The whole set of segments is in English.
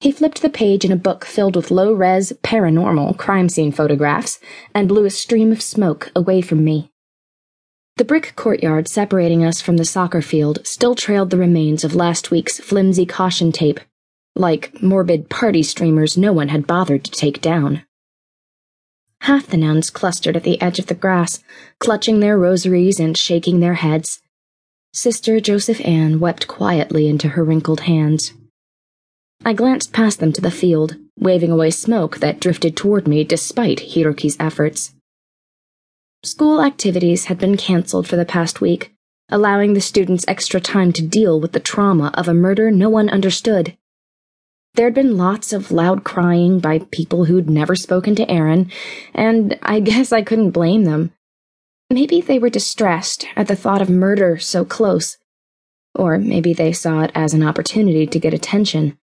He flipped the page in a book filled with low res, paranormal crime scene photographs and blew a stream of smoke away from me. The brick courtyard separating us from the soccer field still trailed the remains of last week's flimsy caution tape, like morbid party streamers no one had bothered to take down. Half the nuns clustered at the edge of the grass, clutching their rosaries and shaking their heads. Sister Joseph Ann wept quietly into her wrinkled hands. I glanced past them to the field, waving away smoke that drifted toward me despite Hiroki's efforts. School activities had been cancelled for the past week, allowing the students extra time to deal with the trauma of a murder no one understood. There'd been lots of loud crying by people who'd never spoken to Aaron, and I guess I couldn't blame them. Maybe they were distressed at the thought of murder so close, or maybe they saw it as an opportunity to get attention.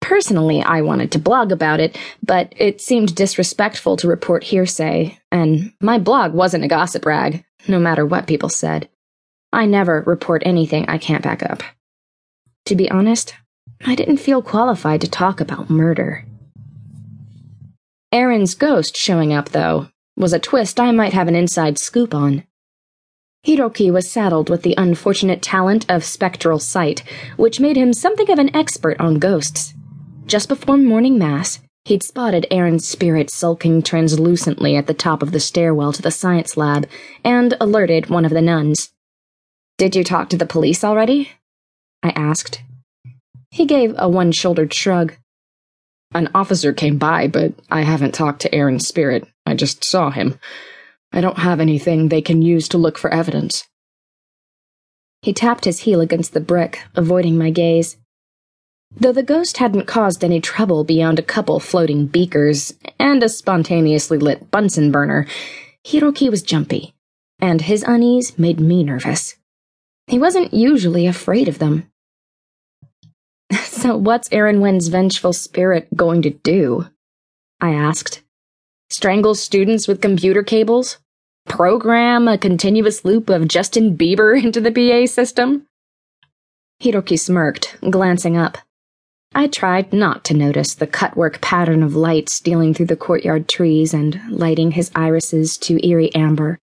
Personally, I wanted to blog about it, but it seemed disrespectful to report hearsay, and my blog wasn't a gossip rag, no matter what people said. I never report anything I can't back up. To be honest, I didn't feel qualified to talk about murder. Aaron's ghost showing up, though, was a twist I might have an inside scoop on. Hiroki was saddled with the unfortunate talent of spectral sight, which made him something of an expert on ghosts. Just before morning mass, he'd spotted Aaron's spirit sulking translucently at the top of the stairwell to the science lab and alerted one of the nuns. Did you talk to the police already? I asked. He gave a one shouldered shrug. An officer came by, but I haven't talked to Aaron's spirit. I just saw him. I don't have anything they can use to look for evidence. He tapped his heel against the brick, avoiding my gaze. Though the ghost hadn't caused any trouble beyond a couple floating beakers and a spontaneously lit Bunsen burner, Hiroki was jumpy, and his unease made me nervous. He wasn't usually afraid of them. so, what's Aaron Nguyen's vengeful spirit going to do? I asked. Strangle students with computer cables? Program a continuous loop of Justin Bieber into the PA system? Hiroki smirked, glancing up. I tried not to notice the cutwork pattern of light stealing through the courtyard trees and lighting his irises to eerie amber.